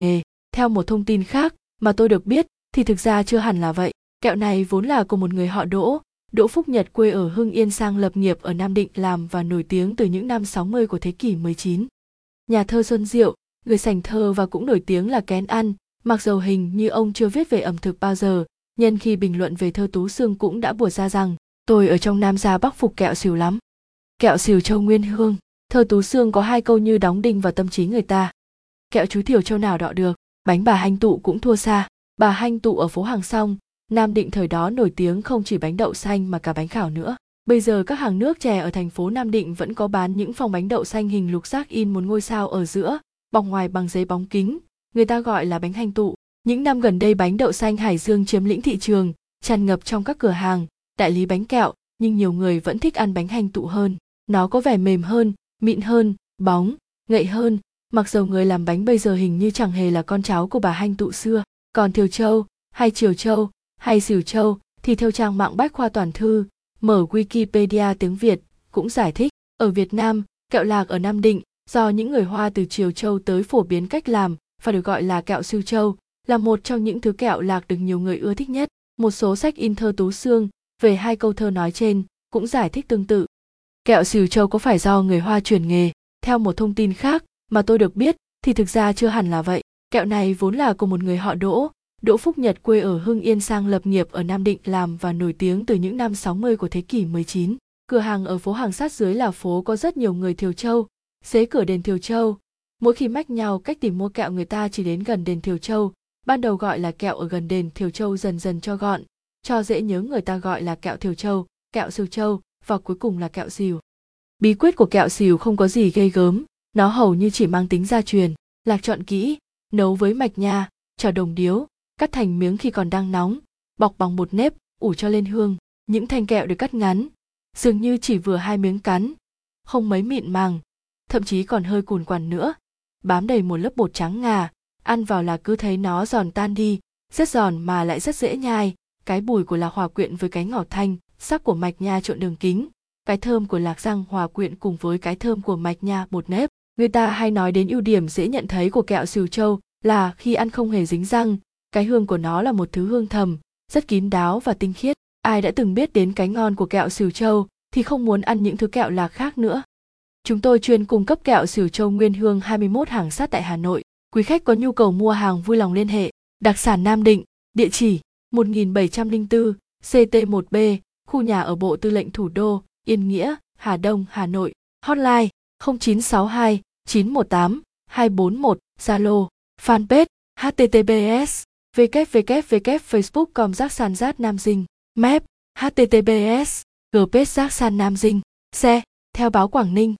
nghề. Theo một thông tin khác mà tôi được biết thì thực ra chưa hẳn là vậy. Kẹo này vốn là của một người họ Đỗ, Đỗ Phúc Nhật quê ở Hưng Yên sang lập nghiệp ở Nam Định làm và nổi tiếng từ những năm 60 của thế kỷ 19. Nhà thơ Xuân Diệu, người sành thơ và cũng nổi tiếng là kén ăn, mặc dầu hình như ông chưa viết về ẩm thực bao giờ, nhân khi bình luận về thơ Tú Sương cũng đã bùa ra rằng tôi ở trong Nam gia Bắc phục kẹo xìu lắm. Kẹo xìu châu Nguyên Hương, thơ Tú Sương có hai câu như đóng đinh vào tâm trí người ta. Kẹo chú tiểu châu nào đọ được, bánh bà hanh tụ cũng thua xa. Bà hanh tụ ở phố Hàng Song, Nam Định thời đó nổi tiếng không chỉ bánh đậu xanh mà cả bánh khảo nữa. Bây giờ các hàng nước chè ở thành phố Nam Định vẫn có bán những phòng bánh đậu xanh hình lục giác in một ngôi sao ở giữa, bọc ngoài bằng giấy bóng kính, người ta gọi là bánh hanh tụ. Những năm gần đây bánh đậu xanh Hải Dương chiếm lĩnh thị trường, tràn ngập trong các cửa hàng, đại lý bánh kẹo, nhưng nhiều người vẫn thích ăn bánh hanh tụ hơn. Nó có vẻ mềm hơn, mịn hơn, bóng, ngậy hơn, mặc dầu người làm bánh bây giờ hình như chẳng hề là con cháu của bà hanh tụ xưa. Còn Thiều Châu, hay Triều Châu, hay Xỉu Châu thì theo trang mạng bách khoa toàn thư, mở Wikipedia tiếng Việt cũng giải thích, ở Việt Nam, kẹo lạc ở Nam Định do những người Hoa từ Triều Châu tới phổ biến cách làm và được gọi là kẹo siêu châu, là một trong những thứ kẹo lạc được nhiều người ưa thích nhất. Một số sách in thơ Tú xương về hai câu thơ nói trên cũng giải thích tương tự. Kẹo xìu châu có phải do người Hoa truyền nghề? Theo một thông tin khác mà tôi được biết thì thực ra chưa hẳn là vậy. Kẹo này vốn là của một người họ Đỗ, Đỗ Phúc Nhật quê ở Hưng Yên sang lập nghiệp ở Nam Định làm và nổi tiếng từ những năm 60 của thế kỷ 19. Cửa hàng ở phố hàng sát dưới là phố có rất nhiều người Thiều Châu, xế cửa đền Thiều Châu. Mỗi khi mách nhau cách tìm mua kẹo người ta chỉ đến gần đền Thiều Châu, ban đầu gọi là kẹo ở gần đền Thiều Châu dần dần cho gọn, cho dễ nhớ người ta gọi là kẹo Thiều Châu, kẹo Sưu Châu và cuối cùng là kẹo xìu. Bí quyết của kẹo xìu không có gì gây gớm, nó hầu như chỉ mang tính gia truyền, lạc chọn kỹ, nấu với mạch nha, trò đồng điếu, cắt thành miếng khi còn đang nóng, bọc bằng bột nếp, ủ cho lên hương. Những thanh kẹo được cắt ngắn, dường như chỉ vừa hai miếng cắn, không mấy mịn màng, thậm chí còn hơi cùn quằn nữa, bám đầy một lớp bột trắng ngà, ăn vào là cứ thấy nó giòn tan đi, rất giòn mà lại rất dễ nhai, cái bùi của lạc hòa quyện với cái ngọt thanh, sắc của mạch nha trộn đường kính, cái thơm của lạc răng hòa quyện cùng với cái thơm của mạch nha bột nếp. Người ta hay nói đến ưu điểm dễ nhận thấy của kẹo xìu châu là khi ăn không hề dính răng, cái hương của nó là một thứ hương thầm, rất kín đáo và tinh khiết. Ai đã từng biết đến cái ngon của kẹo xìu châu thì không muốn ăn những thứ kẹo lạc khác nữa. Chúng tôi chuyên cung cấp kẹo xìu châu nguyên hương 21 hàng sát tại Hà Nội. Quý khách có nhu cầu mua hàng vui lòng liên hệ. Đặc sản Nam Định, địa chỉ 1704 CT1B, khu nhà ở Bộ Tư lệnh Thủ đô, Yên Nghĩa, Hà Đông, Hà Nội. Hotline 0962 918 241, Zalo, fanpage https www.facebook.com giác san giác nam dinh map https gpage giác san nam dinh xe theo báo quảng ninh.